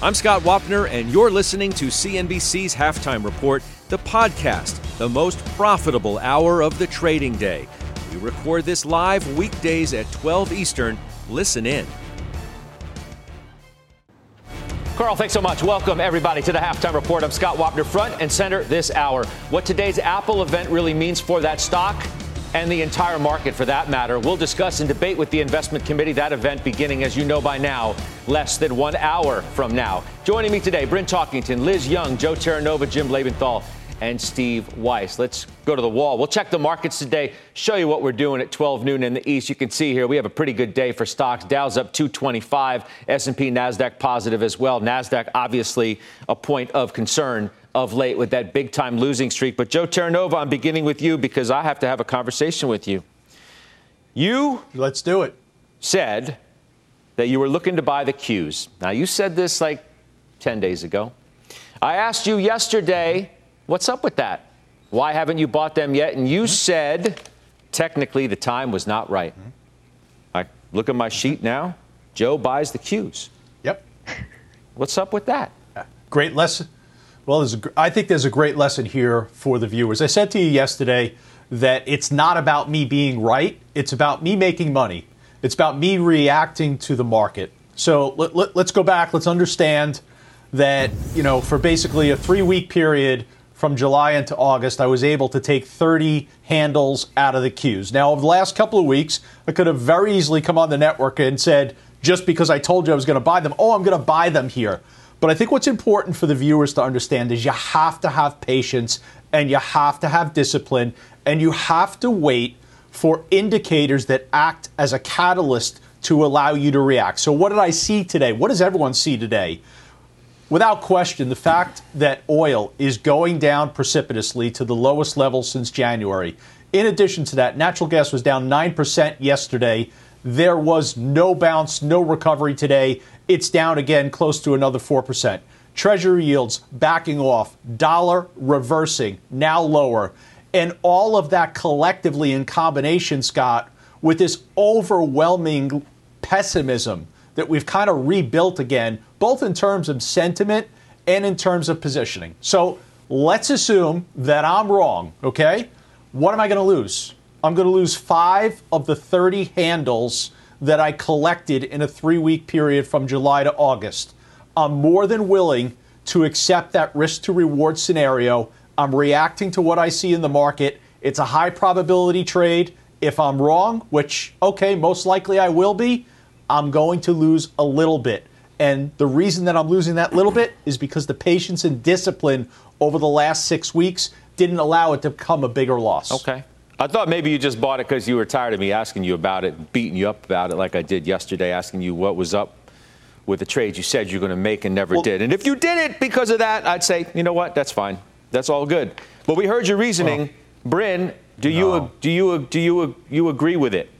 I'm Scott Wapner, and you're listening to CNBC's Halftime Report, the podcast, the most profitable hour of the trading day. We record this live weekdays at 12 Eastern. Listen in. Carl, thanks so much. Welcome, everybody, to the Halftime Report. I'm Scott Wapner, front and center this hour. What today's Apple event really means for that stock and the entire market for that matter. We'll discuss and debate with the investment committee that event beginning, as you know by now, less than one hour from now. Joining me today, Bryn Talkington, Liz Young, Joe Terranova, Jim Lebenthal, and Steve Weiss. Let's go to the wall. We'll check the markets today, show you what we're doing at 12 noon in the East. You can see here we have a pretty good day for stocks. Dow's up 225, S&P, Nasdaq positive as well. Nasdaq obviously a point of concern of late with that big time losing streak. But Joe Terranova, I'm beginning with you because I have to have a conversation with you. You let's do it. Said that you were looking to buy the Qs. Now you said this like 10 days ago. I asked you yesterday, what's up with that? Why haven't you bought them yet? And you mm-hmm. said technically the time was not right. Mm-hmm. I look at my sheet now. Joe buys the Qs. Yep. What's up with that? Great lesson well, a, I think there's a great lesson here for the viewers. I said to you yesterday that it's not about me being right, it's about me making money. It's about me reacting to the market. So let, let, let's go back, let's understand that, you know, for basically a three week period from July into August, I was able to take 30 handles out of the Qs. Now, over the last couple of weeks, I could have very easily come on the network and said, just because I told you I was going to buy them, oh, I'm going to buy them here. But I think what's important for the viewers to understand is you have to have patience and you have to have discipline and you have to wait for indicators that act as a catalyst to allow you to react. So, what did I see today? What does everyone see today? Without question, the fact that oil is going down precipitously to the lowest level since January. In addition to that, natural gas was down 9% yesterday. There was no bounce, no recovery today it's down again close to another 4%. Treasury yields backing off, dollar reversing, now lower. And all of that collectively in combination, Scott, with this overwhelming pessimism that we've kind of rebuilt again, both in terms of sentiment and in terms of positioning. So let's assume that I'm wrong, okay? What am I going to lose? I'm going to lose five of the 30 handles that I collected in a three week period from July to August. I'm more than willing to accept that risk to reward scenario. I'm reacting to what I see in the market. It's a high probability trade. If I'm wrong, which, okay, most likely I will be, I'm going to lose a little bit. And the reason that I'm losing that little bit is because the patience and discipline over the last six weeks didn't allow it to become a bigger loss. Okay. I thought maybe you just bought it because you were tired of me asking you about it, beating you up about it like I did yesterday, asking you what was up with the trades you said you're going to make and never well, did. And if you did it because of that, I'd say, you know what, that's fine. That's all good. But we heard your reasoning. Well, Bryn, do no. you do you do you you agree with it?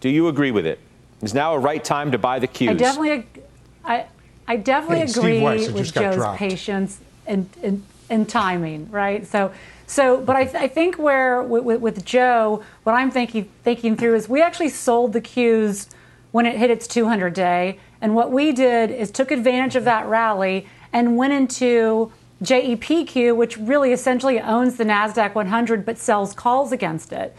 Do you agree with it? Is now a right time to buy the Qs? I definitely I I definitely agree with Joe's dropped. patience and, and and timing, right? So so, but I, th- I think where with, with, Joe, what I'm thinking thinking through is we actually sold the Qs when it hit its 200 day, and what we did is took advantage of that rally and went into JEPQ, which really essentially owns the Nasdaq 100 but sells calls against it.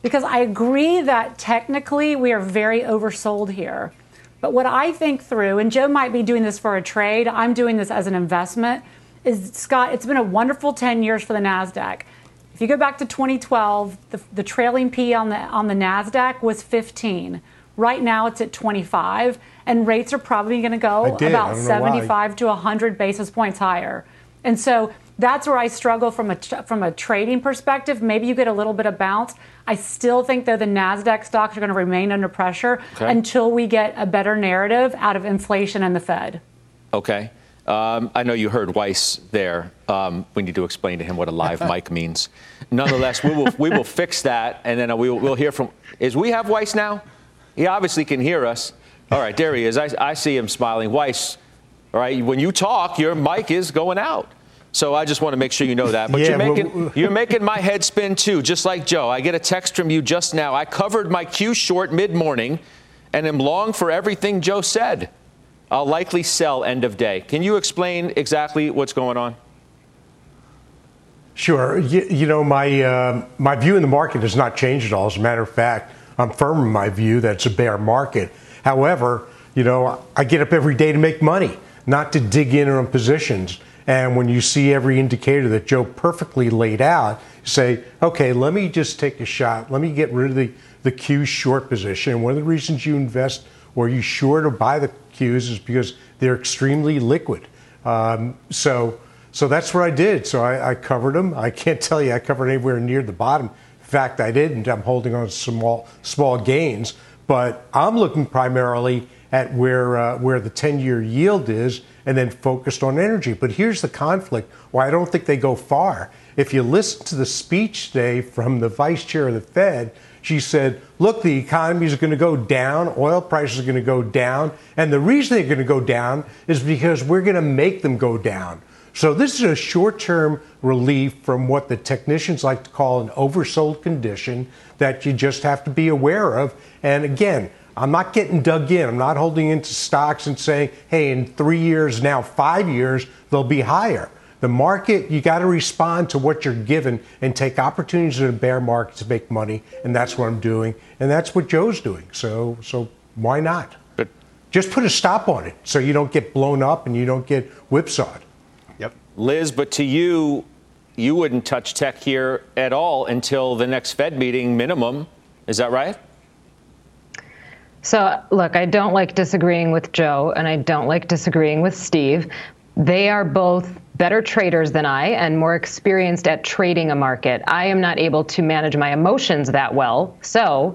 Because I agree that technically we are very oversold here. But what I think through, and Joe might be doing this for a trade, I'm doing this as an investment is Scott, it's been a wonderful 10 years for the NASDAQ. If you go back to 2012, the, the trailing P on the, on the NASDAQ was 15. Right now it's at 25, and rates are probably going to go about 75 to 100 basis points higher. And so that's where I struggle from a from a trading perspective. Maybe you get a little bit of bounce. I still think though the Nasdaq stocks are going to remain under pressure okay. until we get a better narrative out of inflation and the Fed. Okay. Um, I know you heard Weiss there. Um, we need to explain to him what a live mic means. Nonetheless, we will, we will fix that, and then we'll, we'll hear from. Is we have Weiss now? He obviously can hear us. All right, there he is. I, I see him smiling. Weiss, all right, when you talk, your mic is going out. So I just want to make sure you know that. But yeah, you're making well, you're making my head spin too, just like Joe. I get a text from you just now. I covered my Q short mid morning and am long for everything Joe said. I'll likely sell end of day. Can you explain exactly what's going on? Sure. You, you know, my uh, my view in the market has not changed at all. As a matter of fact, I'm firm in my view that it's a bear market. However, you know, I get up every day to make money, not to dig in on positions. And when you see every indicator that Joe perfectly laid out, say, okay, let me just take a shot. Let me get rid of the, the Q short position. One of the reasons you invest or you short or buy the Is because they're extremely liquid. Um, so, so that's what I did. So I, I, covered them. I can't tell you I covered anywhere near the bottom. In fact, I didn't. I'm holding on to small, small gains. But I'm looking primarily at where, uh, where the 10 year yield is and then focused on energy. But here's the conflict why I don't think they go far. If you listen to the speech today from the vice chair of the Fed, she said, look, the economy is going to go down, oil prices are going to go down, and the reason they're going to go down is because we're going to make them go down. So this is a short-term relief from what the technicians like to call an oversold condition that you just have to be aware of. And again, I'm not getting dug in. I'm not holding into stocks and saying, hey, in three years, now five years, they'll be higher. The market, you got to respond to what you're given and take opportunities in a bear market to make money. And that's what I'm doing. And that's what Joe's doing. So, so why not? But just put a stop on it so you don't get blown up and you don't get whipsawed. Yep. Liz, but to you, you wouldn't touch tech here at all until the next Fed meeting minimum. Is that right? So, look, I don't like disagreeing with Joe and I don't like disagreeing with Steve. They are both better traders than I and more experienced at trading a market. I am not able to manage my emotions that well. So,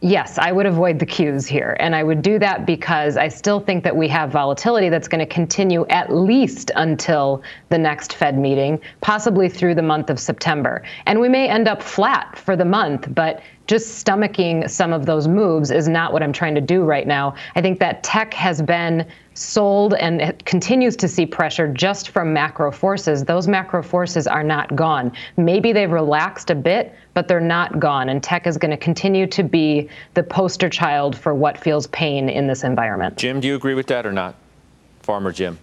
yes, I would avoid the Qs here. And I would do that because I still think that we have volatility that's going to continue at least until the next Fed meeting, possibly through the month of September. And we may end up flat for the month, but just stomaching some of those moves is not what I'm trying to do right now. I think that tech has been sold and it continues to see pressure just from macro forces. Those macro forces are not gone. Maybe they've relaxed a bit, but they're not gone. And tech is going to continue to be the poster child for what feels pain in this environment. Jim, do you agree with that or not? Farmer Jim.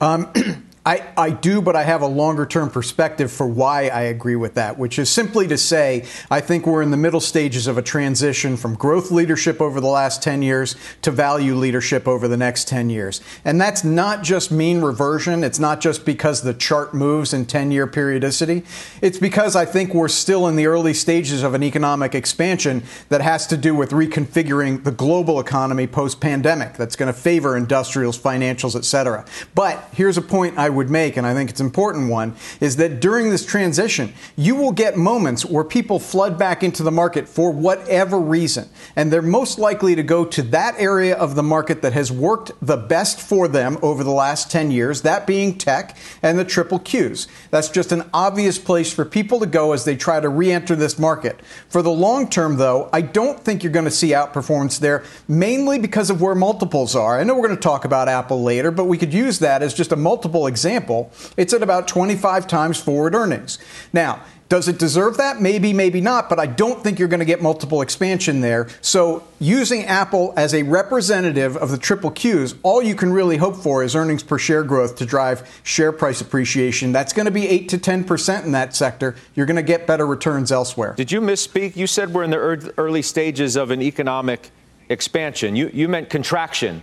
Um, I, I do, but I have a longer term perspective for why I agree with that, which is simply to say I think we're in the middle stages of a transition from growth leadership over the last 10 years to value leadership over the next 10 years. And that's not just mean reversion. It's not just because the chart moves in 10 year periodicity. It's because I think we're still in the early stages of an economic expansion that has to do with reconfiguring the global economy post pandemic that's going to favor industrials, financials, et cetera. But here's a point I would make, and I think it's an important one, is that during this transition, you will get moments where people flood back into the market for whatever reason. And they're most likely to go to that area of the market that has worked the best for them over the last 10 years, that being tech and the triple Qs. That's just an obvious place for people to go as they try to re enter this market. For the long term, though, I don't think you're going to see outperformance there, mainly because of where multiples are. I know we're going to talk about Apple later, but we could use that as just a multiple example example, it's at about 25 times forward earnings. Now, does it deserve that? Maybe, maybe not, but I don't think you're going to get multiple expansion there. So, using Apple as a representative of the triple Qs, all you can really hope for is earnings per share growth to drive share price appreciation. That's going to be 8 to 10% in that sector. You're going to get better returns elsewhere. Did you misspeak? You said we're in the early stages of an economic expansion. You, you meant contraction,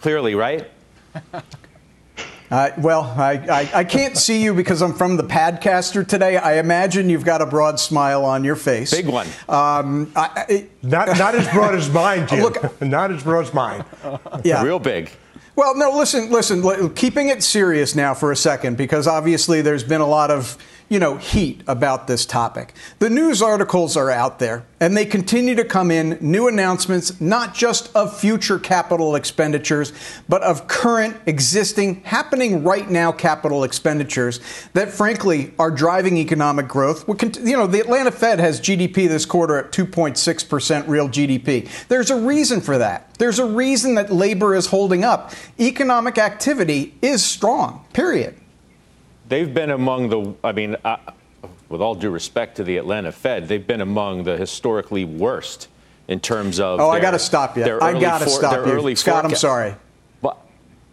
clearly, right? Uh, well, I, I, I, can't see you because I'm from the Padcaster today. I imagine you've got a broad smile on your face. Big one. Um, I, not, not as broad as mine, Jim. Look, not as broad as mine. Yeah. Real big. Well, no, listen, listen, keeping it serious now for a second, because obviously there's been a lot of you know, heat about this topic. The news articles are out there, and they continue to come in, new announcements, not just of future capital expenditures, but of current, existing, happening right now capital expenditures that, frankly, are driving economic growth. You know, the Atlanta Fed has GDP this quarter at 2.6% real GDP. There's a reason for that. There's a reason that labor is holding up. Economic activity is strong, period they've been among the, I mean, uh, with all due respect to the Atlanta Fed, they've been among the historically worst in terms of. Oh, their, I got to stop you. I got to for, stop you. Scott, I'm sorry. But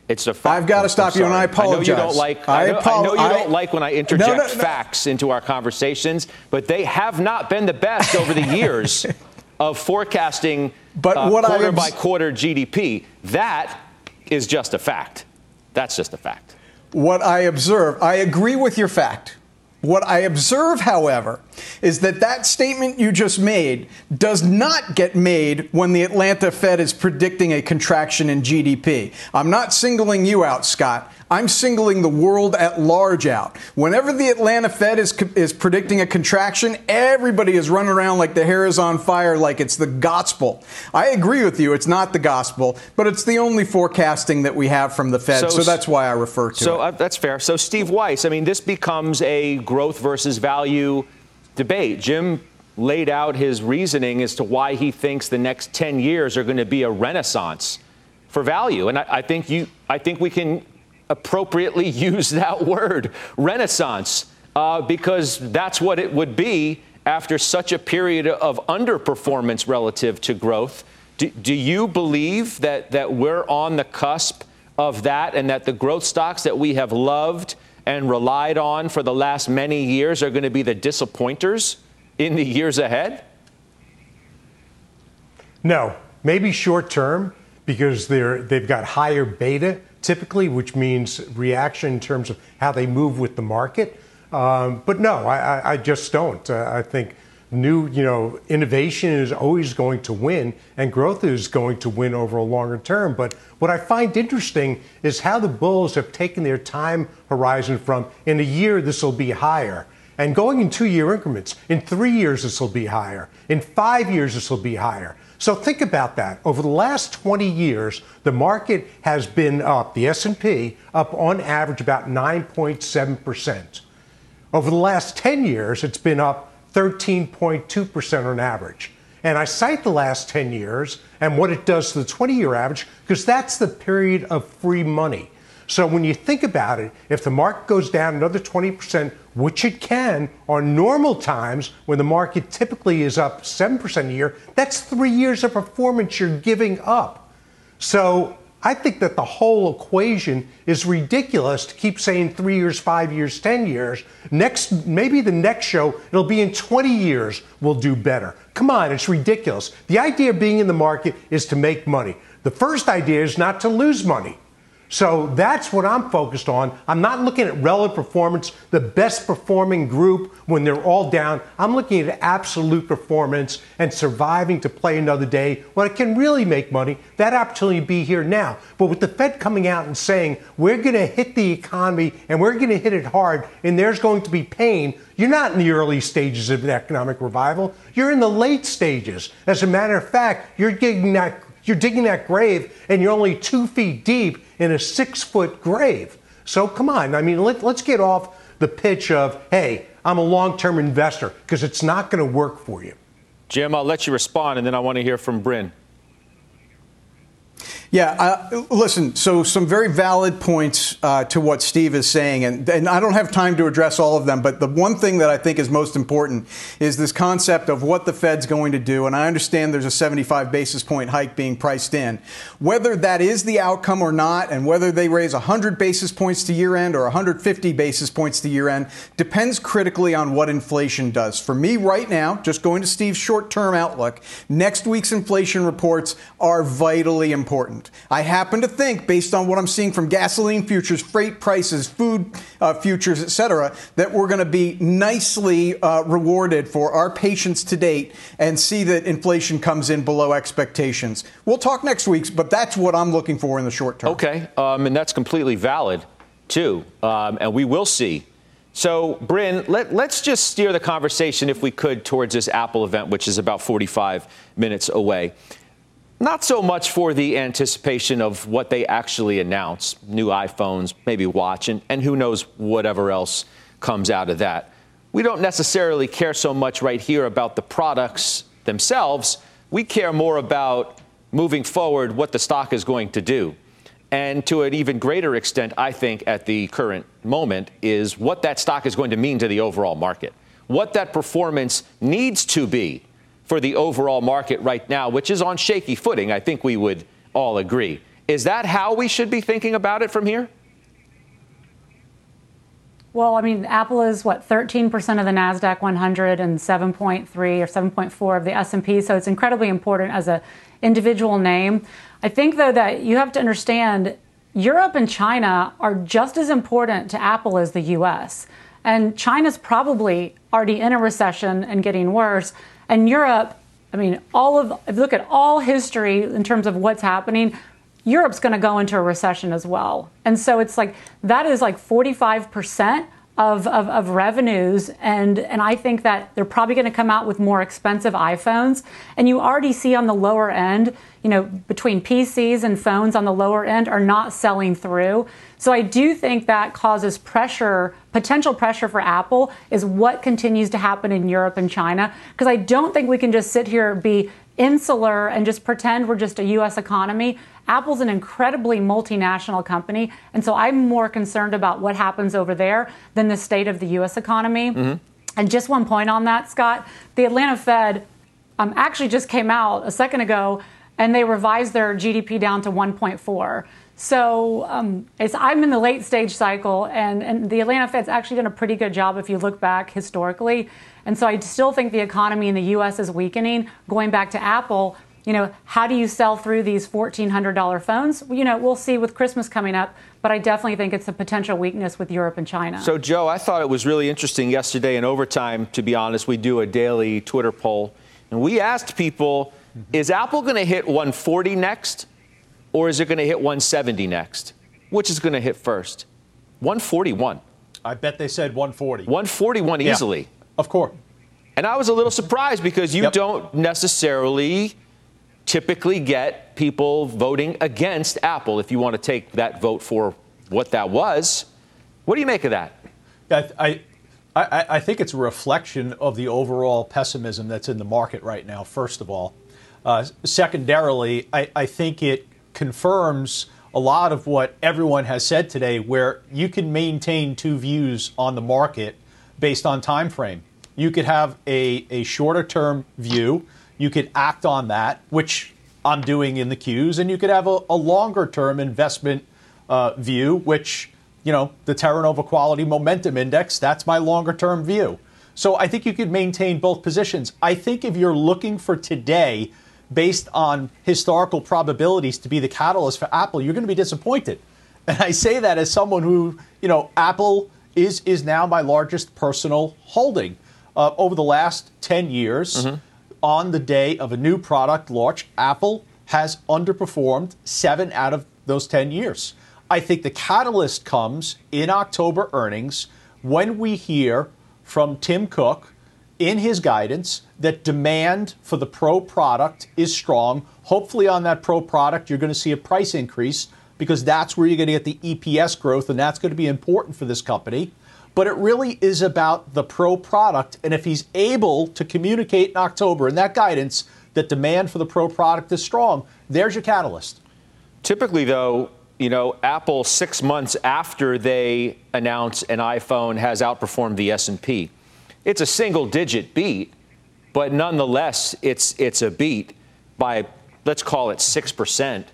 it's a fact. I've got to stop you, and I apologize. I know you don't like. I, I, know, I know, you don't like when I interject no, no, no. facts into our conversations, but they have not been the best over the years of forecasting but uh, quarter by quarter GDP. That is just a fact. That's just a fact. What I observe, I agree with your fact. What I observe, however, is that that statement you just made does not get made when the Atlanta Fed is predicting a contraction in GDP. I'm not singling you out, Scott. I'm singling the world at large out. Whenever the Atlanta Fed is, is predicting a contraction, everybody is running around like the hair is on fire, like it's the gospel. I agree with you, it's not the gospel, but it's the only forecasting that we have from the Fed, so, so that's why I refer to so, it. So uh, that's fair. So, Steve Weiss, I mean, this becomes a growth versus value debate. Jim laid out his reasoning as to why he thinks the next 10 years are going to be a renaissance for value. And I, I think you, I think we can appropriately use that word, renaissance, uh, because that's what it would be after such a period of underperformance relative to growth. Do, do you believe that, that we're on the cusp of that and that the growth stocks that we have loved and relied on for the last many years are going to be the disappointers in the years ahead? No, maybe short term because they're, they've got higher beta typically, which means reaction in terms of how they move with the market. Um, but no, I, I just don't. Uh, I think new, you know, innovation is always going to win, and growth is going to win over a longer term. But what I find interesting is how the bulls have taken their time horizon from in a year this will be higher. And going in two year increments, in three years this will be higher, in five years this will be higher. So think about that. Over the last 20 years, the market has been up, the S&P up on average about 9.7%. Over the last 10 years, it's been up 13.2% on average. And I cite the last 10 years and what it does to the 20 year average because that's the period of free money. So when you think about it, if the market goes down another 20%, which it can on normal times when the market typically is up 7% a year, that's three years of performance you're giving up. So I think that the whole equation is ridiculous to keep saying three years, five years, 10 years. Next, maybe the next show, it'll be in 20 years, we'll do better. Come on, it's ridiculous. The idea of being in the market is to make money. The first idea is not to lose money. So that's what I'm focused on. I'm not looking at relative performance, the best performing group when they're all down. I'm looking at absolute performance and surviving to play another day when I can really make money. That opportunity be here now. But with the Fed coming out and saying we're going to hit the economy and we're going to hit it hard and there's going to be pain, you're not in the early stages of an economic revival. You're in the late stages. As a matter of fact, you're getting that you're digging that grave and you're only two feet deep in a six foot grave. So come on. I mean, let, us get off the pitch of, hey, I'm a long term investor, because it's not going to work for you. Jim, I'll let you respond, and then I want to hear from Bryn. Yeah, uh, listen, so some very valid points uh, to what Steve is saying, and, and I don't have time to address all of them, but the one thing that I think is most important is this concept of what the Fed's going to do, and I understand there's a 75 basis point hike being priced in. Whether that is the outcome or not, and whether they raise 100 basis points to year end or 150 basis points to year end, depends critically on what inflation does. For me right now, just going to Steve's short term outlook, next week's inflation reports are vitally important important. I happen to think, based on what I'm seeing from gasoline futures, freight prices, food uh, futures, et cetera, that we're going to be nicely uh, rewarded for our patience to date and see that inflation comes in below expectations. We'll talk next week, but that's what I'm looking for in the short term. Okay, um, and that's completely valid, too. Um, and we will see So, Bryn, let, us just steer the conversation, if we could, towards this Apple event, which is about 45 minutes away. Not so much for the anticipation of what they actually announce new iPhones, maybe watch, and, and who knows whatever else comes out of that. We don't necessarily care so much right here about the products themselves. We care more about moving forward what the stock is going to do. And to an even greater extent, I think, at the current moment, is what that stock is going to mean to the overall market. What that performance needs to be for the overall market right now, which is on shaky footing, I think we would all agree. Is that how we should be thinking about it from here? Well, I mean, Apple is what 13% of the Nasdaq 100 and 7.3 or 7.4 of the S&P, so it's incredibly important as a individual name. I think though that you have to understand Europe and China are just as important to Apple as the US. And China's probably already in a recession and getting worse. And Europe, I mean, all of if you look at all history in terms of what's happening, Europe's going to go into a recession as well. And so it's like that is like 45% of, of, of, revenues. And, and I think that they're probably going to come out with more expensive iPhones. And you already see on the lower end, you know, between PCs and phones on the lower end are not selling through. So I do think that causes pressure, potential pressure for Apple is what continues to happen in Europe and China. Because I don't think we can just sit here be insular and just pretend we're just a US economy. Apple's an incredibly multinational company, and so I'm more concerned about what happens over there than the state of the US economy. Mm-hmm. And just one point on that, Scott the Atlanta Fed um, actually just came out a second ago and they revised their GDP down to 1.4. So um, I'm in the late stage cycle, and, and the Atlanta Fed's actually done a pretty good job if you look back historically. And so I still think the economy in the U.S. is weakening. Going back to Apple, you know, how do you sell through these $1,400 phones? You know, we'll see with Christmas coming up, but I definitely think it's a potential weakness with Europe and China. So, Joe, I thought it was really interesting yesterday in overtime, to be honest. We do a daily Twitter poll, and we asked people, is Apple going to hit 140 next, or is it going to hit 170 next? Which is going to hit first? 141. I bet they said 140. 141 easily. Yeah. Of course. And I was a little surprised because you yep. don't necessarily typically get people voting against Apple if you want to take that vote for what that was. What do you make of that? I, I, I think it's a reflection of the overall pessimism that's in the market right now, first of all. Uh, secondarily, I, I think it confirms a lot of what everyone has said today, where you can maintain two views on the market based on time frame. You could have a, a shorter term view. You could act on that, which I'm doing in the Qs, and you could have a, a longer term investment uh, view, which, you know, the Terranova Quality Momentum Index, that's my longer term view. So I think you could maintain both positions. I think if you're looking for today, based on historical probabilities to be the catalyst for Apple, you're going to be disappointed. And I say that as someone who, you know, Apple is is now my largest personal holding. Uh, over the last 10 years, mm-hmm. on the day of a new product launch, Apple has underperformed seven out of those 10 years. I think the catalyst comes in October earnings when we hear from Tim Cook in his guidance that demand for the Pro product is strong. Hopefully, on that Pro product, you're going to see a price increase because that's where you're going to get the EPS growth, and that's going to be important for this company. But it really is about the Pro product. And if he's able to communicate in October in that guidance that demand for the Pro product is strong, there's your catalyst. Typically, though, you know, Apple six months after they announce an iPhone has outperformed the S&P. It's a single-digit beat, but nonetheless, it's it's a beat by let's call it six percent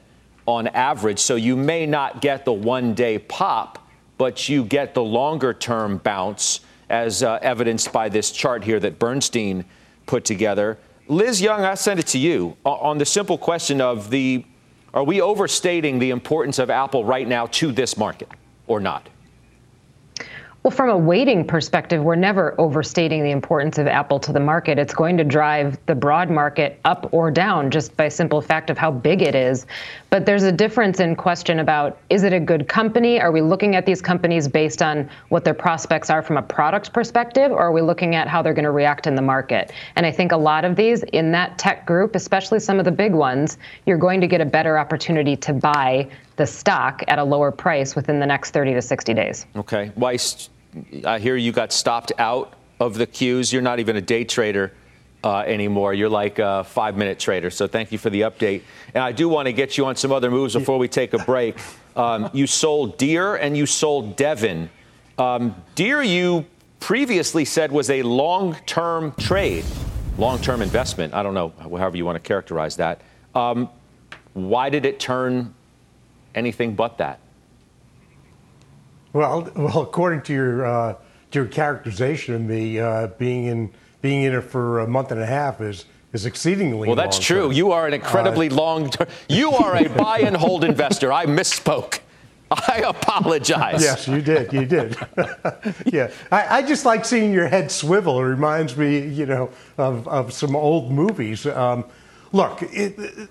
on average. So you may not get the one-day pop but you get the longer term bounce, as uh, evidenced by this chart here that Bernstein put together. Liz Young, I send it to you on the simple question of the are we overstating the importance of Apple right now to this market or not? Well, from a weighting perspective, we're never overstating the importance of Apple to the market. It's going to drive the broad market up or down just by simple fact of how big it is. But there's a difference in question about is it a good company? Are we looking at these companies based on what their prospects are from a product perspective, or are we looking at how they're going to react in the market? And I think a lot of these in that tech group, especially some of the big ones, you're going to get a better opportunity to buy the stock at a lower price within the next 30 to 60 days. Okay. Weiss, I hear you got stopped out of the Qs. You're not even a day trader uh, anymore. You're like a five minute trader. So thank you for the update. And I do want to get you on some other moves before we take a break. Um, you sold Deere and you sold Devon. Um, Deere, you previously said was a long term trade, long term investment. I don't know, however you want to characterize that. Um, why did it turn anything but that? Well, well, according to your uh, to your characterization of me uh, being in being in it for a month and a half is is exceedingly well. That's true. You are an incredibly uh, long. term You are a buy and hold investor. I misspoke. I apologize. Yes, you did. You did. yeah, I, I, just like seeing your head swivel. It reminds me, you know, of, of some old movies. Um, look, it,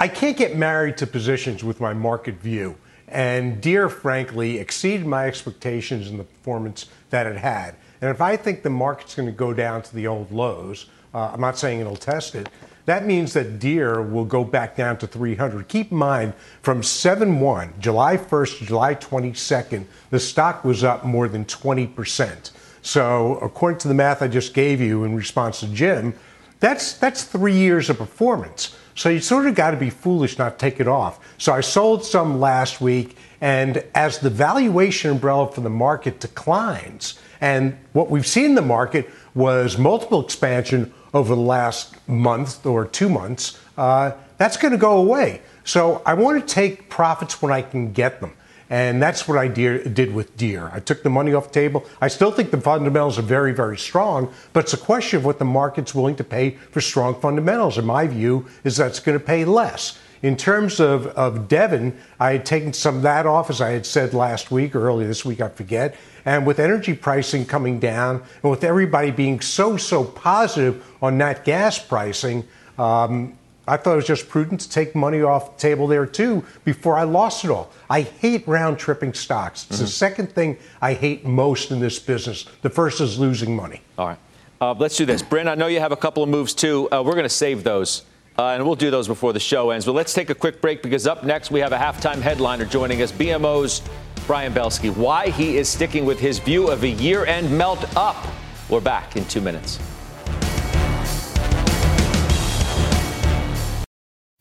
I can't get married to positions with my market view. And Deere, frankly, exceeded my expectations in the performance that it had. And if I think the market's going to go down to the old lows, uh, I'm not saying it'll test it. That means that Deere will go back down to 300. Keep in mind, from 7 1, July 1st to July 22nd, the stock was up more than 20%. So, according to the math I just gave you in response to Jim, that's, that's three years of performance. So you sort of got to be foolish not to take it off. So I sold some last week, and as the valuation umbrella for the market declines, and what we've seen in the market was multiple expansion over the last month or two months, uh, that's going to go away. So I want to take profits when I can get them. And that's what I did with Deere. I took the money off the table. I still think the fundamentals are very, very strong, but it's a question of what the market's willing to pay for strong fundamentals. And my view is that's going to pay less. In terms of, of Devon, I had taken some of that off, as I had said last week or earlier this week, I forget. And with energy pricing coming down, and with everybody being so, so positive on that gas pricing, um, I thought it was just prudent to take money off the table there too before I lost it all. I hate round tripping stocks. It's mm-hmm. the second thing I hate most in this business. The first is losing money. All right. Uh, let's do this. Bryn, I know you have a couple of moves too. Uh, we're going to save those. Uh, and we'll do those before the show ends. But let's take a quick break because up next we have a halftime headliner joining us, BMO's Brian Belski. Why he is sticking with his view of a year end melt up. We're back in two minutes.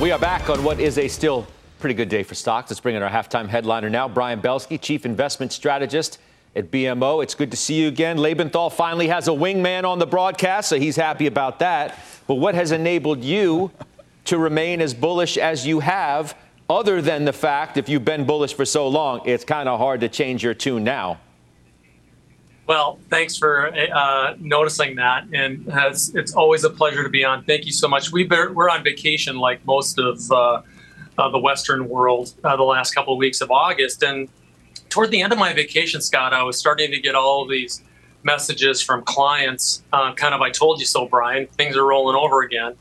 We are back on what is a still pretty good day for stocks. Let's bring in our halftime headliner now, Brian Belski, Chief Investment Strategist at BMO. It's good to see you again. Lebenthal finally has a wingman on the broadcast, so he's happy about that. But what has enabled you to remain as bullish as you have, other than the fact if you've been bullish for so long, it's kind of hard to change your tune now? Well, thanks for uh, noticing that, and it's, it's, always a pleasure to be on. Thank you so much. we are on vacation, like most of uh, uh, the Western world, uh, the last couple of weeks of August, and toward the end of my vacation, Scott, I was starting to get all these messages from clients, uh, kind of "I told you so, Brian." Things are rolling over again,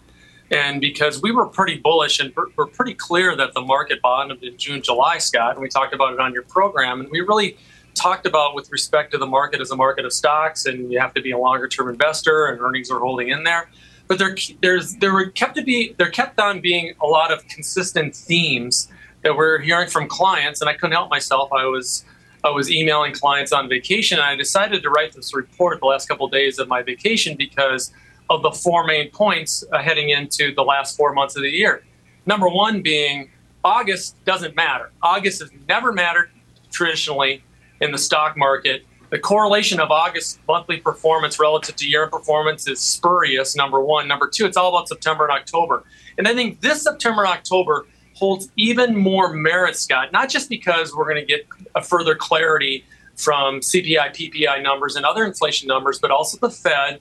and because we were pretty bullish and we're pretty clear that the market bottomed in June, July, Scott, and we talked about it on your program, and we really talked about with respect to the market as a market of stocks, and you have to be a longer term investor, and earnings are holding in there. But there, there's there were kept to be there kept on being a lot of consistent themes that we're hearing from clients, and I couldn't help myself. I was I was emailing clients on vacation, and I decided to write this report the last couple of days of my vacation because of the four main points uh, heading into the last four months of the year. Number one being August doesn't matter. August has never mattered traditionally in the stock market. The correlation of August monthly performance relative to year performance is spurious, number one. Number two, it's all about September and October. And I think this September and October holds even more merit, Scott, not just because we're going to get a further clarity from CPI, PPI numbers, and other inflation numbers, but also the Fed.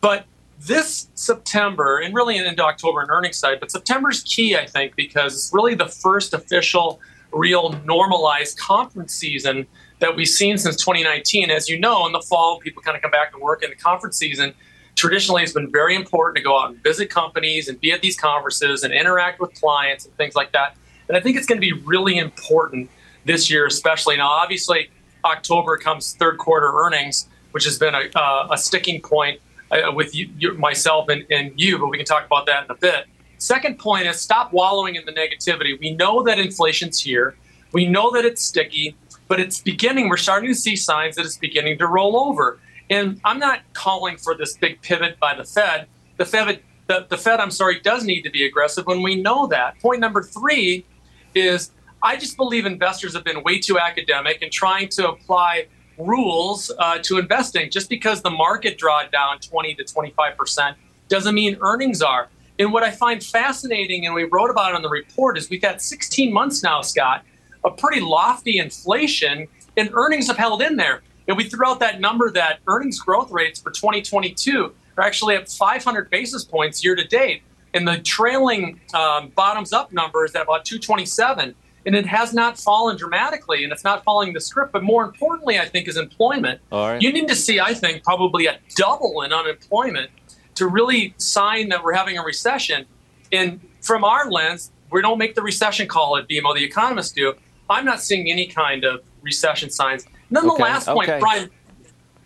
But this September, and really into October and earnings side, but September's key, I think, because it's really the first official, real normalized conference season that we've seen since 2019. As you know, in the fall, people kind of come back to work, and the conference season traditionally it's been very important to go out and visit companies and be at these conferences and interact with clients and things like that. And I think it's going to be really important this year, especially. Now, obviously, October comes third quarter earnings, which has been a, uh, a sticking point uh, with you, you, myself and, and you, but we can talk about that in a bit. Second point is stop wallowing in the negativity. We know that inflation's here. We know that it's sticky, but it's beginning. We're starting to see signs that it's beginning to roll over. And I'm not calling for this big pivot by the Fed. The Fed, the, the Fed, I'm sorry, does need to be aggressive when we know that. Point number three is I just believe investors have been way too academic and trying to apply rules uh, to investing. Just because the market drawed down 20 to 25 percent doesn't mean earnings are. And what I find fascinating, and we wrote about it in the report, is we've had 16 months now, Scott, of pretty lofty inflation, and earnings have held in there. And we threw out that number that earnings growth rates for 2022 are actually at 500 basis points year to date. And the trailing um, bottoms up number is at about 227. And it has not fallen dramatically, and it's not following the script. But more importantly, I think, is employment. You need to see, I think, probably a double in unemployment to really sign that we're having a recession. And from our lens, we don't make the recession call at BMO, the economists do. I'm not seeing any kind of recession signs. Then the last point, okay. Brian.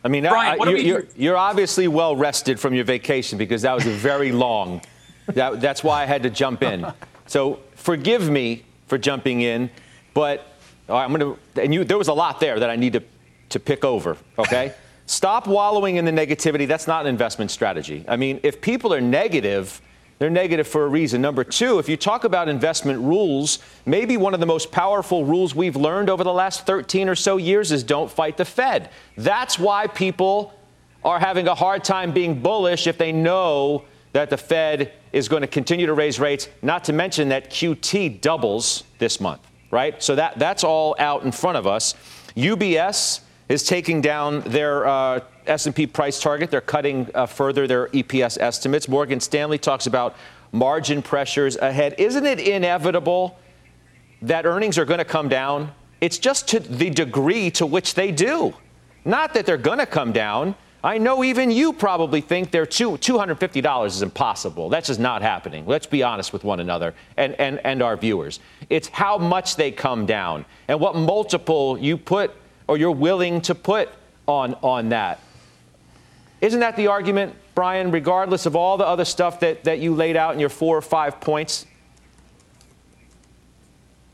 I mean, Brian, I, you, are you're obviously well rested from your vacation because that was a very long. that, that's why I had to jump in. So forgive me for jumping in, but I'm going to. And you, there was a lot there that I need to to pick over. Okay. Stop wallowing in the negativity. That's not an investment strategy. I mean, if people are negative they're negative for a reason. Number two, if you talk about investment rules, maybe one of the most powerful rules we've learned over the last 13 or so years is don't fight the Fed. That's why people are having a hard time being bullish if they know that the Fed is going to continue to raise rates, not to mention that QT doubles this month, right? So that, that's all out in front of us. UBS is taking down their uh, S&P price target. They're cutting uh, further their EPS estimates. Morgan Stanley talks about margin pressures ahead. Isn't it inevitable that earnings are going to come down? It's just to the degree to which they do. Not that they're going to come down. I know even you probably think they're two, $250 is impossible. That's just not happening. Let's be honest with one another and, and, and our viewers. It's how much they come down and what multiple you put or you're willing to put on, on that. Isn't that the argument, Brian, regardless of all the other stuff that, that you laid out in your four or five points?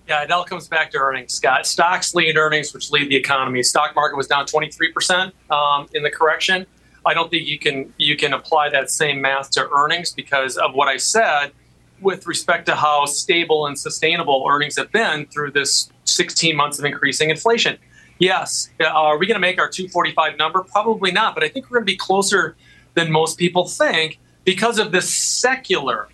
Yeah, it all comes back to earnings, Scott. Stocks lead earnings, which lead the economy. Stock market was down 23% um, in the correction. I don't think you can you can apply that same math to earnings because of what I said with respect to how stable and sustainable earnings have been through this 16 months of increasing inflation. Yes. Uh, are we going to make our 245 number? Probably not, but I think we're going to be closer than most people think because of this secular,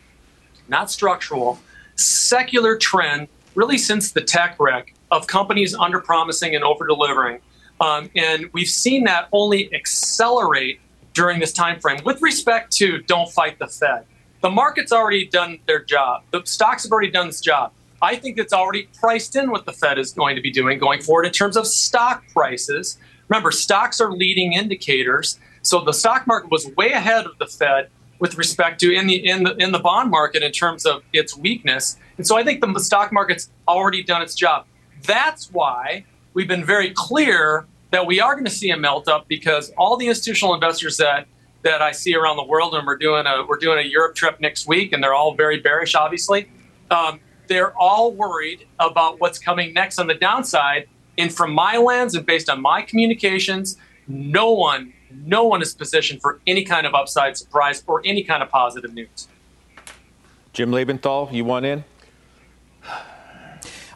not structural, secular trend, really since the tech wreck of companies under promising and over delivering. Um, and we've seen that only accelerate during this time frame. With respect to don't fight the Fed, the market's already done their job. The stocks have already done its job. I think it's already priced in what the Fed is going to be doing going forward in terms of stock prices. Remember, stocks are leading indicators. So the stock market was way ahead of the Fed with respect to in the in the in the bond market in terms of its weakness. And so I think the stock market's already done its job. That's why we've been very clear that we are going to see a melt up because all the institutional investors that that I see around the world, and we're doing a we're doing a Europe trip next week, and they're all very bearish, obviously. Um, they're all worried about what's coming next on the downside. And from my lens and based on my communications, no one, no one is positioned for any kind of upside surprise or any kind of positive news. Jim Lebenthal, you want in?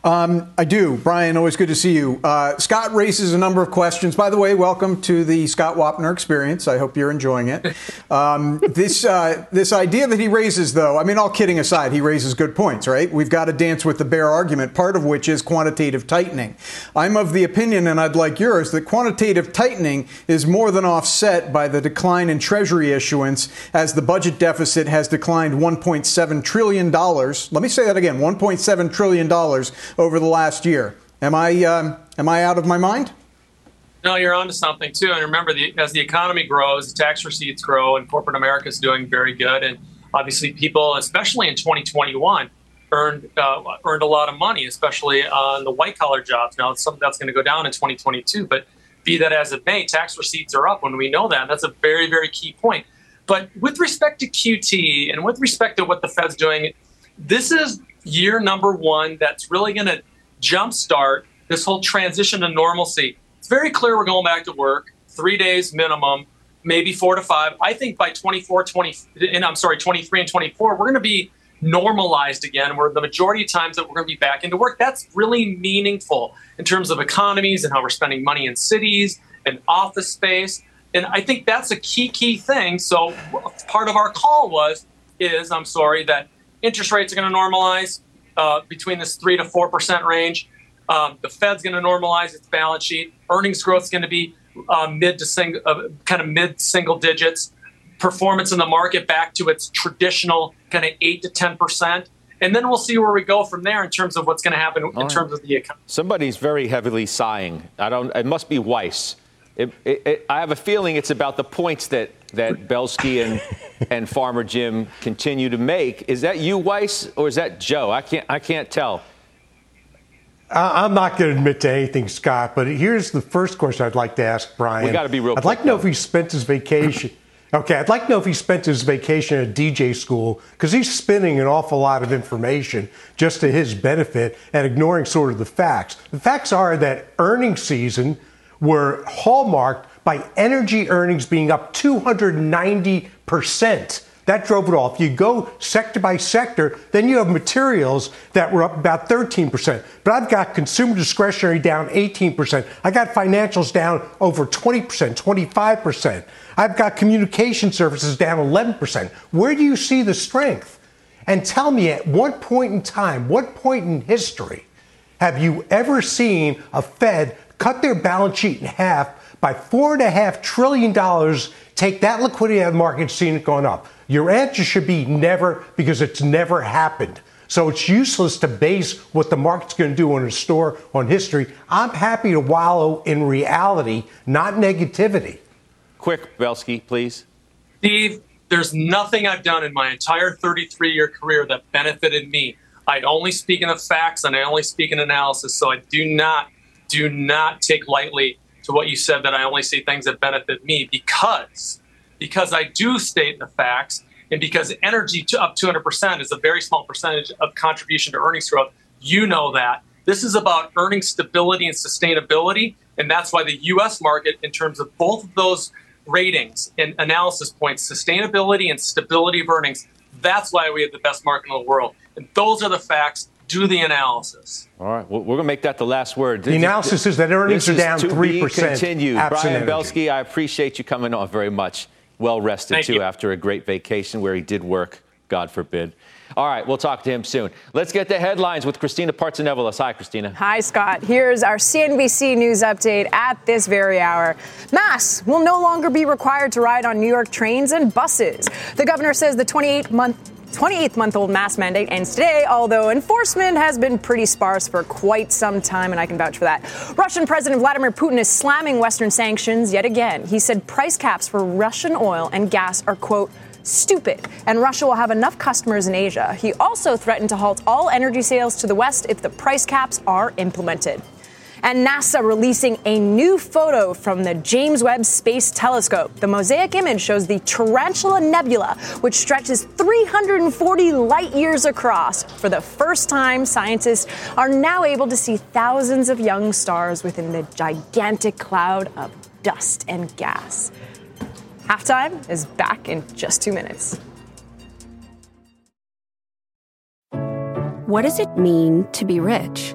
Um, I do. Brian, always good to see you. Uh, Scott raises a number of questions. By the way, welcome to the Scott Wapner experience. I hope you're enjoying it. Um, this, uh, this idea that he raises, though, I mean, all kidding aside, he raises good points, right? We've got to dance with the bear argument, part of which is quantitative tightening. I'm of the opinion, and I'd like yours, that quantitative tightening is more than offset by the decline in Treasury issuance as the budget deficit has declined $1.7 trillion. Let me say that again $1.7 trillion over the last year. Am I um, am I out of my mind? No, you're onto something too. And remember, the, as the economy grows, the tax receipts grow, and corporate America is doing very good. And obviously, people, especially in 2021, earned uh, earned a lot of money, especially on the white collar jobs. Now, it's something that's going to go down in 2022, but be that as it may, tax receipts are up when we know that. That's a very, very key point. But with respect to QT and with respect to what the Fed's doing, this is year number one that's really going to jumpstart this whole transition to normalcy. It's very clear we're going back to work, three days minimum, maybe four to five. I think by 24, 20, and I'm sorry, 23 and 24, we're going to be normalized again, where the majority of times that we're going to be back into work. That's really meaningful in terms of economies and how we're spending money in cities and office space. And I think that's a key, key thing. So part of our call was, is I'm sorry, that interest rates are going to normalize uh, between this three to four percent range. Um, the Fed's going to normalize its balance sheet. Earnings growth is going to be uh, mid to single, uh, kind of mid single digits. Performance in the market back to its traditional kind of eight to ten percent. And then we'll see where we go from there in terms of what's going to happen All in right. terms of the economy. Somebody's very heavily sighing. I don't. It must be Weiss. It, it, it, I have a feeling it's about the points that that Belski and, and Farmer Jim continue to make. Is that you, Weiss, or is that Joe? I can't, I can't tell. I'm not going to admit to anything, Scott, but here's the first question I'd like to ask Brian. We got to be real. I'd like to know if he spent his vacation. okay, I'd like to know if he spent his vacation at DJ school because he's spinning an awful lot of information just to his benefit and ignoring sort of the facts. The facts are that earnings season were hallmarked by energy earnings being up 290%. That drove it all. If you go sector by sector, then you have materials that were up about 13%. But I've got consumer discretionary down 18%. I got financials down over 20%, 25%. I've got communication services down 11%. Where do you see the strength? And tell me at what point in time, what point in history have you ever seen a Fed cut their balance sheet in half by $4.5 trillion, take that liquidity out of the market and seen it going up? Your answer should be never, because it's never happened. So it's useless to base what the market's going to do on a store on history. I'm happy to wallow in reality, not negativity. Quick, Belski, please. Steve, there's nothing I've done in my entire 33 year career that benefited me. I only speak in the facts and I only speak in analysis. So I do not, do not take lightly to what you said that I only see things that benefit me because because I do state the facts and because energy to up 200% is a very small percentage of contribution to earnings growth. You know that. This is about earning stability and sustainability. And that's why the US market, in terms of both of those ratings and analysis points, sustainability and stability of earnings, that's why we have the best market in the world. And those are the facts. Do the analysis. All right, well, we're going to make that the last word. The analysis is that earnings are down three percent. Continue, Brian Belski. I appreciate you coming on very much. Well rested Thank too you. after a great vacation where he did work. God forbid. All right, we'll talk to him soon. Let's get the headlines with Christina Partsinevelos. Hi, Christina. Hi, Scott. Here's our CNBC News update at this very hour. Masks will no longer be required to ride on New York trains and buses. The governor says the 28 month 28 month old mask mandate ends today, although enforcement has been pretty sparse for quite some time, and I can vouch for that. Russian President Vladimir Putin is slamming Western sanctions yet again. He said price caps for Russian oil and gas are, quote, stupid, and Russia will have enough customers in Asia. He also threatened to halt all energy sales to the West if the price caps are implemented and NASA releasing a new photo from the James Webb Space Telescope. The mosaic image shows the Tarantula Nebula, which stretches 340 light years across. For the first time, scientists are now able to see thousands of young stars within the gigantic cloud of dust and gas. Halftime is back in just two minutes. What does it mean to be rich?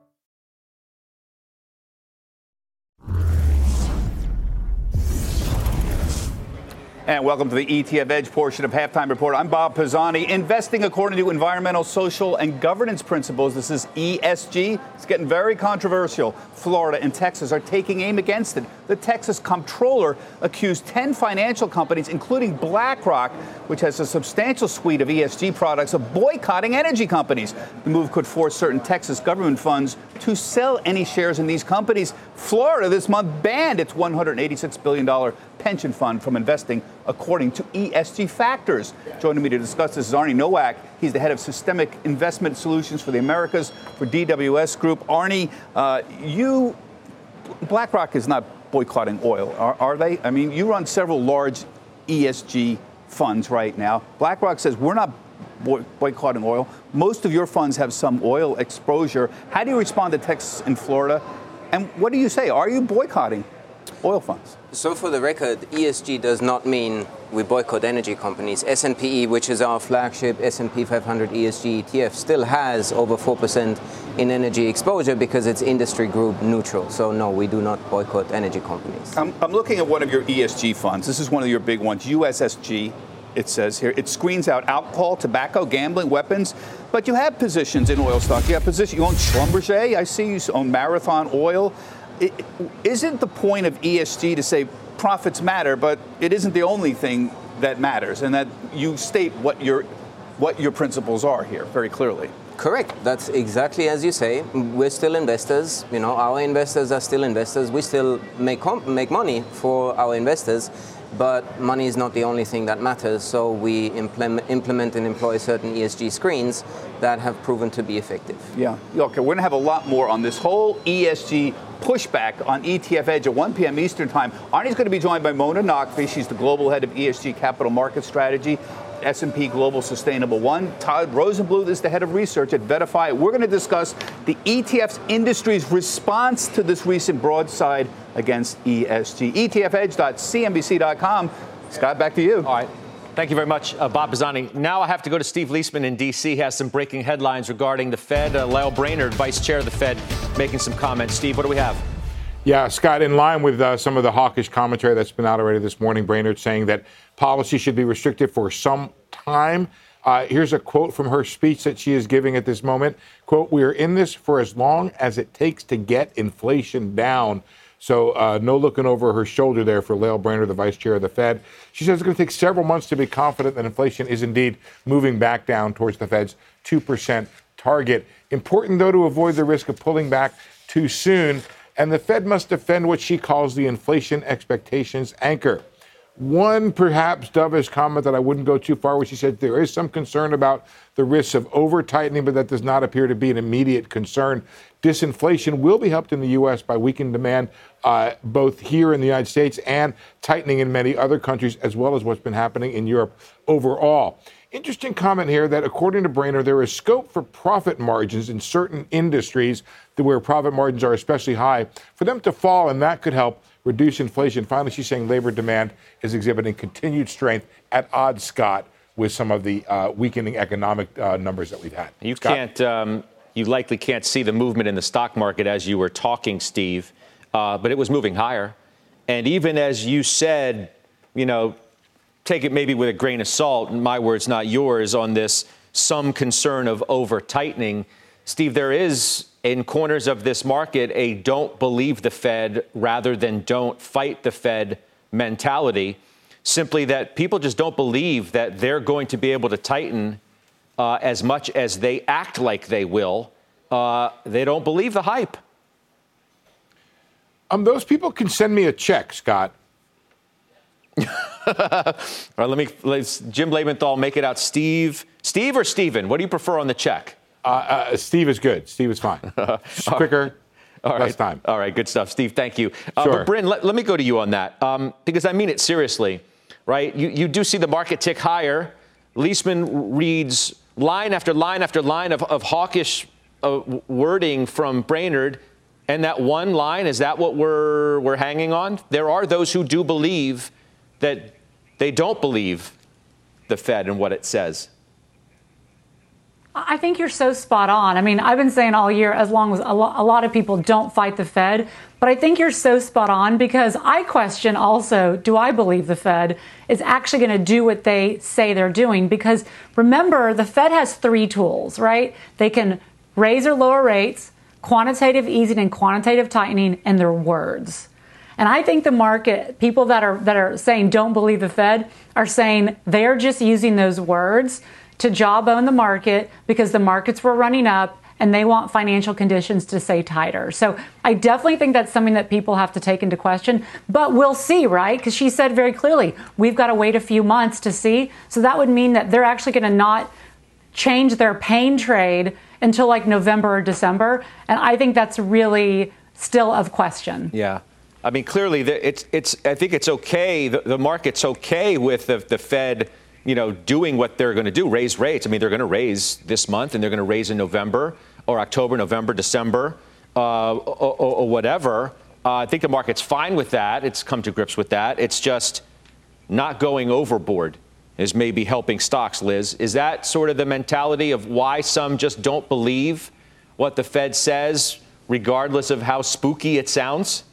And welcome to the ETF Edge portion of Halftime Report. I'm Bob Pisani. Investing according to environmental, social, and governance principles. This is ESG. It's getting very controversial. Florida and Texas are taking aim against it. The Texas comptroller accused 10 financial companies, including BlackRock, which has a substantial suite of ESG products, of boycotting energy companies. The move could force certain Texas government funds to sell any shares in these companies. Florida this month banned its $186 billion pension fund from investing according to ESG factors. Joining me to discuss this is Arne Noack. He's the head of systemic investment solutions for the Americas for DWS Group. Arnie, uh, you, BlackRock is not boycotting oil, are, are they? I mean, you run several large ESG funds right now. BlackRock says we're not boycotting oil. Most of your funds have some oil exposure. How do you respond to Texas and Florida? And what do you say? Are you boycotting oil funds? So for the record, ESG does not mean we boycott energy companies. S&P, which is our flagship S&P 500 ESG ETF, still has over 4% in energy exposure because it's industry group neutral. So no, we do not boycott energy companies. I'm, I'm looking at one of your ESG funds. This is one of your big ones, USSG. It says here it screens out alcohol, tobacco, gambling, weapons, but you have positions in oil stock. You have positions. You own Schlumberger. I see you own Marathon Oil. Isn't the point of ESG to say profits matter, but it isn't the only thing that matters, and that you state what your what your principles are here very clearly. Correct. That's exactly as you say. We're still investors. You know, our investors are still investors. We still make com- make money for our investors, but money is not the only thing that matters. So we implement, implement and employ certain ESG screens that have proven to be effective. Yeah. Okay. We're gonna have a lot more on this whole ESG pushback on ETF Edge at 1 p.m. Eastern Time. Arnie's going to be joined by Mona Naqvi. She's the global head of ESG capital market strategy. S&P Global Sustainable One. Todd Rosenbluth is the head of research at VettaFi. We're going to discuss the ETF's industry's response to this recent broadside against ESG. ETFedge.cnbc.com. Scott, back to you. All right. Thank you very much, uh, Bob Pisani. Now I have to go to Steve Liesman in D.C. He has some breaking headlines regarding the Fed. Uh, Lael Brainard, vice chair of the Fed, making some comments. Steve, what do we have? Yeah, Scott, in line with uh, some of the hawkish commentary that's been out already this morning, Brainard saying that policy should be restricted for some time. Uh, here's a quote from her speech that she is giving at this moment. Quote, we are in this for as long as it takes to get inflation down. So uh, no looking over her shoulder there for Lael Brainard, the vice chair of the Fed. She says it's going to take several months to be confident that inflation is indeed moving back down towards the Fed's 2% target. Important, though, to avoid the risk of pulling back too soon. And the Fed must defend what she calls the inflation expectations anchor. One perhaps dovish comment that I wouldn't go too far, where she said there is some concern about the risks of over tightening, but that does not appear to be an immediate concern. Disinflation will be helped in the U.S. by weakened demand, uh, both here in the United States and tightening in many other countries, as well as what's been happening in Europe overall. Interesting comment here that according to Brainard, there is scope for profit margins in certain industries where profit margins are especially high for them to fall, and that could help reduce inflation. Finally, she's saying labor demand is exhibiting continued strength at odds, Scott, with some of the uh, weakening economic uh, numbers that we've had. You Scott? can't, um, you likely can't see the movement in the stock market as you were talking, Steve, uh, but it was moving higher. And even as you said, you know, take it maybe with a grain of salt, my words, not yours, on this some concern of over tightening. Steve, there is in corners of this market a don't believe the Fed rather than don't fight the Fed mentality. Simply that people just don't believe that they're going to be able to tighten uh, as much as they act like they will. Uh, they don't believe the hype. Um, those people can send me a check, Scott. All right, let me let's Jim Lebenthal make it out. Steve, Steve or Steven? What do you prefer on the check? Uh, uh, Steve is good. Steve is fine. quicker, All right. less time. All right, good stuff, Steve. Thank you. Uh, Sure. But Bryn, let, let me go to you on that um, because I mean it seriously, right? You you do see the market tick higher. Liesman reads line after line after line of, of hawkish uh, wording from Brainard. And that one line, is that what we're, we're hanging on? There are those who do believe that they don't believe the Fed and what it says. I think you're so spot on. I mean, I've been saying all year, as long as a, lo- a lot of people don't fight the Fed, but I think you're so spot on because I question also do I believe the Fed is actually going to do what they say they're doing? Because remember, the Fed has three tools, right? They can raise or lower rates, quantitative easing and quantitative tightening, and their words. And I think the market, people that are that are saying don't believe the Fed, are saying they're just using those words to jawbone the market because the markets were running up and they want financial conditions to stay tighter. So I definitely think that's something that people have to take into question. But we'll see, right? Because she said very clearly, we've got to wait a few months to see. So that would mean that they're actually going to not change their pain trade until like November or December. And I think that's really still of question. Yeah. I mean, clearly, it's, it's, I think it's okay. The, the market's okay with the, the Fed, you know, doing what they're going to do, raise rates. I mean, they're going to raise this month and they're going to raise in November or October, November, December, uh, or, or, or whatever. Uh, I think the market's fine with that. It's come to grips with that. It's just not going overboard is maybe helping stocks, Liz. Is that sort of the mentality of why some just don't believe what the Fed says, regardless of how spooky it sounds?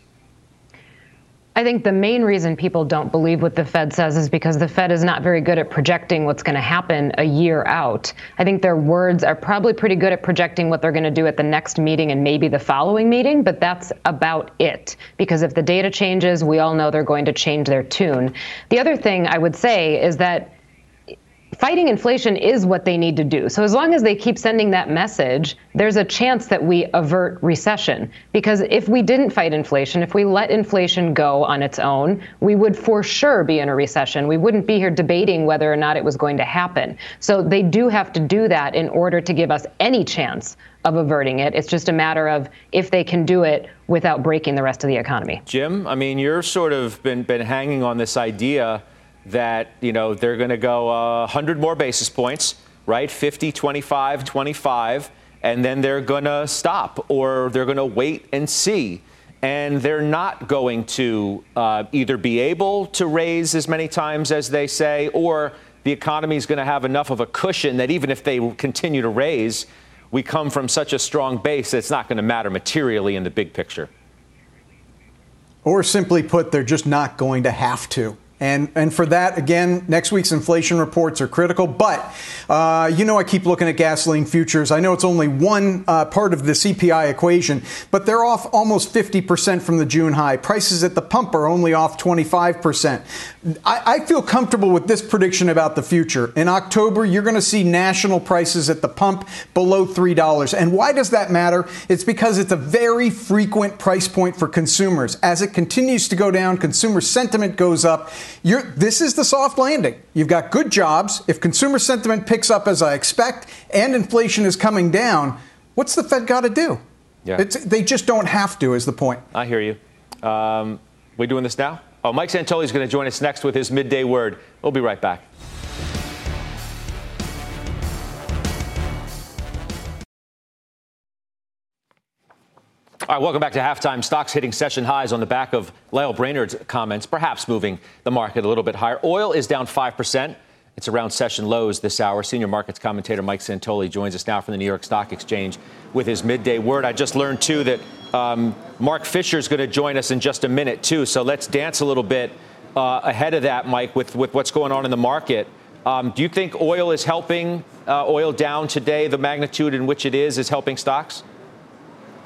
I think the main reason people don't believe what the Fed says is because the Fed is not very good at projecting what's going to happen a year out. I think their words are probably pretty good at projecting what they're going to do at the next meeting and maybe the following meeting, but that's about it. Because if the data changes, we all know they're going to change their tune. The other thing I would say is that fighting inflation is what they need to do. So as long as they keep sending that message, there's a chance that we avert recession. Because if we didn't fight inflation, if we let inflation go on its own, we would for sure be in a recession. We wouldn't be here debating whether or not it was going to happen. So they do have to do that in order to give us any chance of averting it. It's just a matter of if they can do it without breaking the rest of the economy. Jim, I mean, you're sort of been been hanging on this idea that you know they're going to go uh, 100 more basis points, right? 50, 25, 25, and then they're going to stop or they're going to wait and see. And they're not going to uh, either be able to raise as many times as they say, or the economy is going to have enough of a cushion that even if they continue to raise, we come from such a strong base that it's not going to matter materially in the big picture. Or simply put, they're just not going to have to. And, and for that, again, next week's inflation reports are critical. But, uh, you know, I keep looking at gasoline futures. I know it's only one uh, part of the CPI equation, but they're off almost 50% from the June high. Prices at the pump are only off 25%. I, I feel comfortable with this prediction about the future. In October, you're going to see national prices at the pump below $3. And why does that matter? It's because it's a very frequent price point for consumers. As it continues to go down, consumer sentiment goes up You're, this is the soft landing. You've got good jobs. If consumer sentiment picks up as I expect and inflation is coming down, what's the Fed got to do? Yeah. It's, they just don't have to, is the point. I hear you. Um, we doing this now? Oh, Mike Santoli is going to join us next with his midday word. We'll be right back. All right, welcome back to halftime. Stocks hitting session highs on the back of Lael Brainard's comments, perhaps moving the market a little bit higher. Oil is down 5%. It's around session lows this hour. Senior markets commentator Mike Santoli joins us now from the New York Stock Exchange with his midday word. I just learned, too, that um, Mark Fisher is going to join us in just a minute, too. So let's dance a little bit uh, ahead of that, Mike, with, with what's going on in the market. Um, do you think oil is helping, uh, oil down today, the magnitude in which it is, is helping stocks?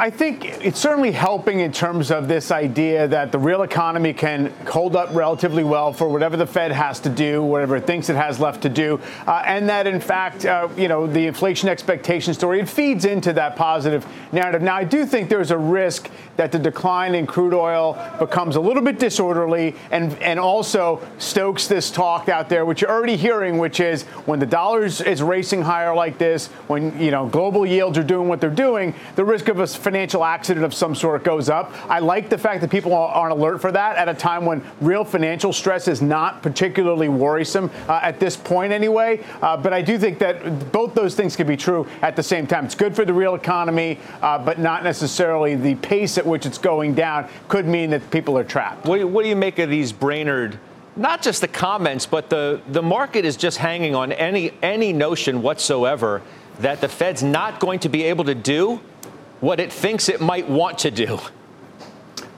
I think it's certainly helping in terms of this idea that the real economy can hold up relatively well for whatever the Fed has to do, whatever it thinks it has left to do, uh, and that in fact, uh, you know, the inflation expectation story it feeds into that positive narrative. Now, I do think there's a risk that the decline in crude oil becomes a little bit disorderly and and also stokes this talk out there, which you're already hearing, which is when the dollar is racing higher like this, when you know global yields are doing what they're doing, the risk of a financial accident of some sort goes up. I like the fact that people are on alert for that at a time when real financial stress is not particularly worrisome uh, at this point, anyway. Uh, but I do think that both those things can be true at the same time. It's good for the real economy, uh, but not necessarily the pace at which it's going down could mean that people are trapped. What do you, what do you make of these Brainard? Not just the comments, but the, the market is just hanging on any any notion whatsoever that the Fed's not going to be able to do what it thinks it might want to do?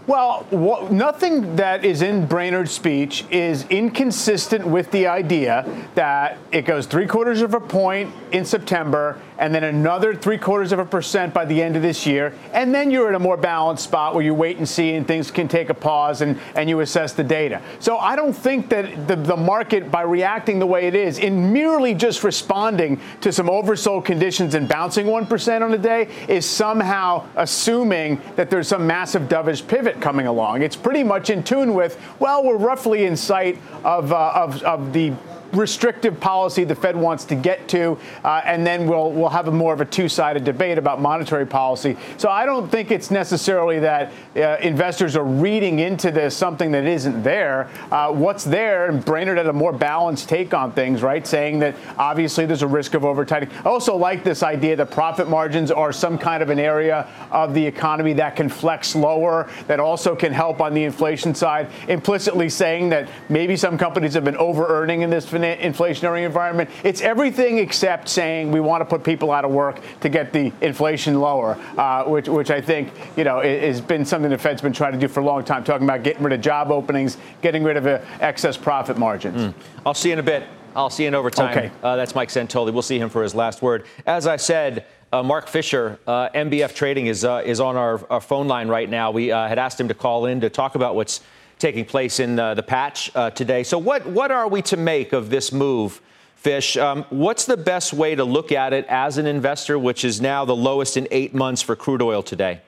Well, what, nothing that is in Brainard's speech is inconsistent with the idea that it goes three quarters of a point in September and then another three quarters of a percent by the end of this year. And then you're in a more balanced spot where you wait and see and things can take a pause and, and you assess the data. So I don't think that the, the market, by reacting the way it is, in merely just responding to some oversold conditions and bouncing 1% on a day, is somehow assuming that there's some massive dovish pivot coming along. It's pretty much in tune with, well, we're roughly in sight of, uh, of, of the restrictive policy the Fed wants to get to, uh, and then we'll we'll have a more of a two-sided debate about monetary policy. So I don't think it's necessarily that uh, investors are reading into this something that isn't there. Uh, what's there, and Brainard had a more balanced take on things, right? Saying that obviously there's a risk of over tightening. I also like this idea that profit margins are some kind of an area of the economy that can flex lower, that also can help on the inflation side, implicitly saying that maybe some companies have been over earning in this financial inflationary environment. It's everything except saying we want to put people out of work to get the inflation lower, uh, which, which I think you know has been something the Fed's been trying to do for a long time, talking about getting rid of job openings, getting rid of uh, excess profit margins. Mm. I'll see you in a bit. I'll see you in overtime. Okay. Uh, that's Mike Santoli. We'll see him for his last word. As I said, uh, Mark Fisher, uh, MBF Trading, is uh, is on our, our, phone line right now. We uh, had asked him to call in to talk about what's taking place in uh, the patch uh, today. So, what, what are we to make of this move, Fish? Um, what's the best way to look at it as an investor, which is now the lowest in eight months for crude oil today?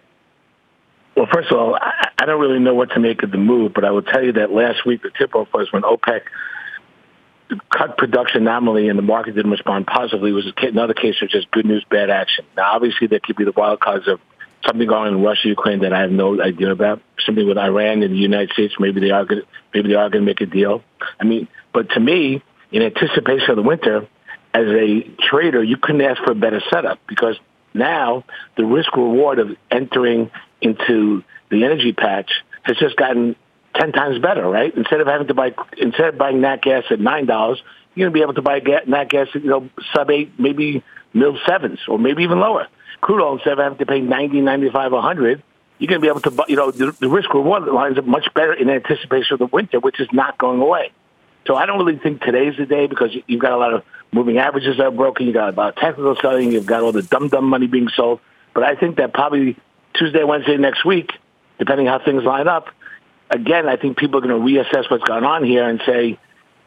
Well, first of all, I, I don't really know what to make of the move, but I will tell you that last week the tip-off was when OPEC cut production nominally and the market didn't respond positively was another case of just good news, bad action. Now, obviously, there could be the wild cards of something going on in Russia, Ukraine that I have no idea about. Something with Iran and the United States. Maybe they are going. Maybe they are going to make a deal. I mean, but to me, in anticipation of the winter, as a trader, you couldn't ask for a better setup because now the risk reward of entering into the energy patch has just gotten ten times better, right? Instead of having to buy, instead of buying nat gas at nine dollars, you're gonna be able to buy nat gas you know sub eight, maybe mil sevens, or maybe even lower crude oil instead of having to pay 90, 95, 100, you're going to be able to, you know, the, the risk reward lines up much better in anticipation of the winter, which is not going away. So I don't really think today's the day because you've got a lot of moving averages that are broken. You've got a lot of technical selling. You've got all the dumb dumb money being sold. But I think that probably Tuesday, Wednesday next week, depending how things line up, again, I think people are going to reassess what's gone on here and say,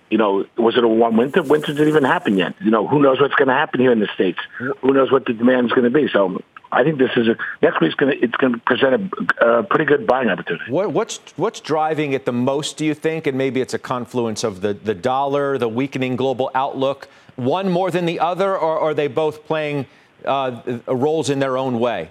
you know, was it a warm winter? Winter didn't even happen yet. You know, who knows what's going to happen here in the states? Who knows what the demand is going to be? So I think this is a next week's going to it's going to present a, a pretty good buying opportunity. What, what's what's driving it the most? Do you think? And maybe it's a confluence of the the dollar, the weakening global outlook, one more than the other, or are they both playing uh, roles in their own way?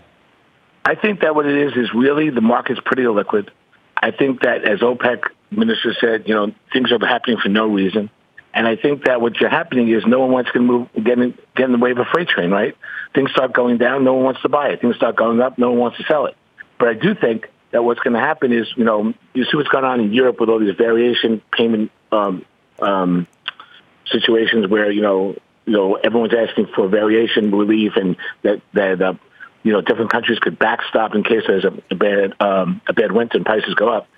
I think that what it is is really the market's pretty illiquid. I think that as OPEC minister said, you know, things are happening for no reason. And I think that what's happening is no one wants to move, get in, get in the way of a freight train, right? Things start going down, no one wants to buy it. Things start going up, no one wants to sell it. But I do think that what's going to happen is, you know, you see what's going on in Europe with all these variation payment um, um, situations where, you know, you know, everyone's asking for variation relief and that, that uh, you know, different countries could backstop in case there's a, a bad um, a bad winter and prices go up.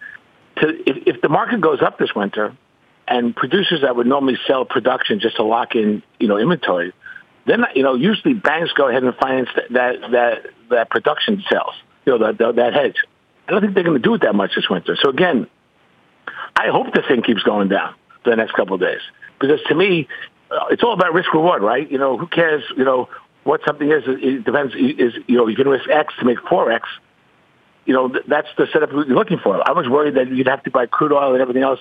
To, if, if the market goes up this winter, and producers that would normally sell production just to lock in, you know, inventory, then you know usually banks go ahead and finance that that that production sales, you know, that that, that hedge. I don't think they're going to do it that much this winter. So again, I hope the thing keeps going down for the next couple of days because to me, uh, it's all about risk reward, right? You know, who cares? You know, what something is. It depends. Is you know you can risk X to make four X. You know that's the setup you're looking for. I was worried that you'd have to buy crude oil and everything else,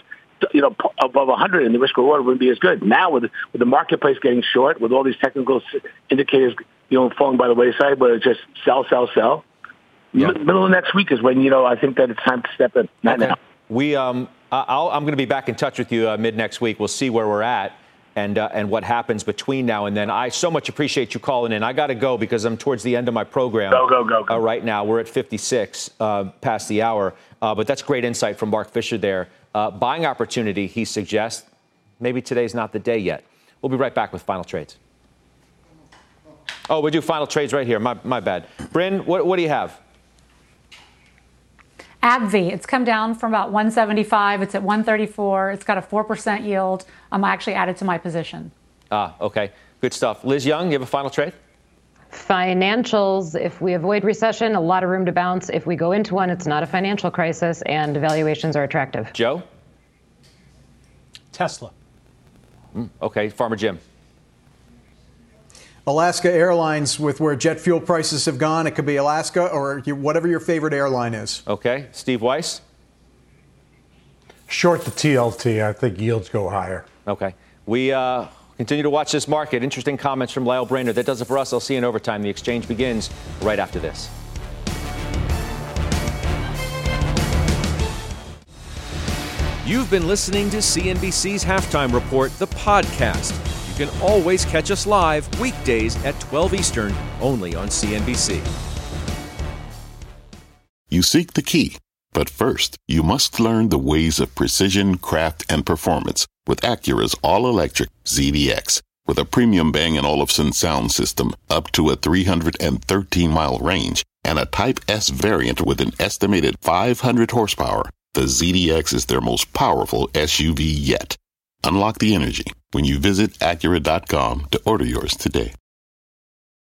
you know, above 100, and the risk reward wouldn't be as good. Now with with the marketplace getting short, with all these technical indicators, you know, falling by the wayside, where it's just sell, sell, sell. Yep. Middle of next week is when you know I think that it's time to step in. Not okay. now. We um, i am going to be back in touch with you uh, mid next week. We'll see where we're at and uh, and what happens between now and then. I so much appreciate you calling in. I got to go because I'm towards the end of my program. Go go go. go. Uh, right now we're at 56 uh, past the hour, uh, but that's great insight from Mark Fisher there. Uh, buying opportunity, he suggests. Maybe today's not the day yet. We'll be right back with final trades. Oh, we do final trades right here. My, my bad. Bryn, what, what do you have? AbbVie, it's come down from about 175. It's at 134. It's got a 4% yield. I'm actually added to my position. Ah, okay. Good stuff. Liz Young, you have a final trade? Financials, if we avoid recession, a lot of room to bounce. If we go into one, it's not a financial crisis and valuations are attractive. Joe? Tesla. Mm, okay. Farmer Jim. Alaska Airlines, with where jet fuel prices have gone, it could be Alaska or whatever your favorite airline is. Okay. Steve Weiss? Short the TLT. I think yields go higher. Okay. We uh, continue to watch this market. Interesting comments from Lael Brainard. That does it for us. I'll see you in overtime. The exchange begins right after this. You've been listening to CNBC's Halftime Report, the podcast can always catch us live weekdays at 12 Eastern only on CNBC. You seek the key, but first, you must learn the ways of precision, craft, and performance with Acura's all electric ZDX. With a premium Bang & Olufsen sound system up to a 313 mile range and a Type S variant with an estimated 500 horsepower, the ZDX is their most powerful SUV yet. Unlock the energy when you visit Acura.com to order yours today.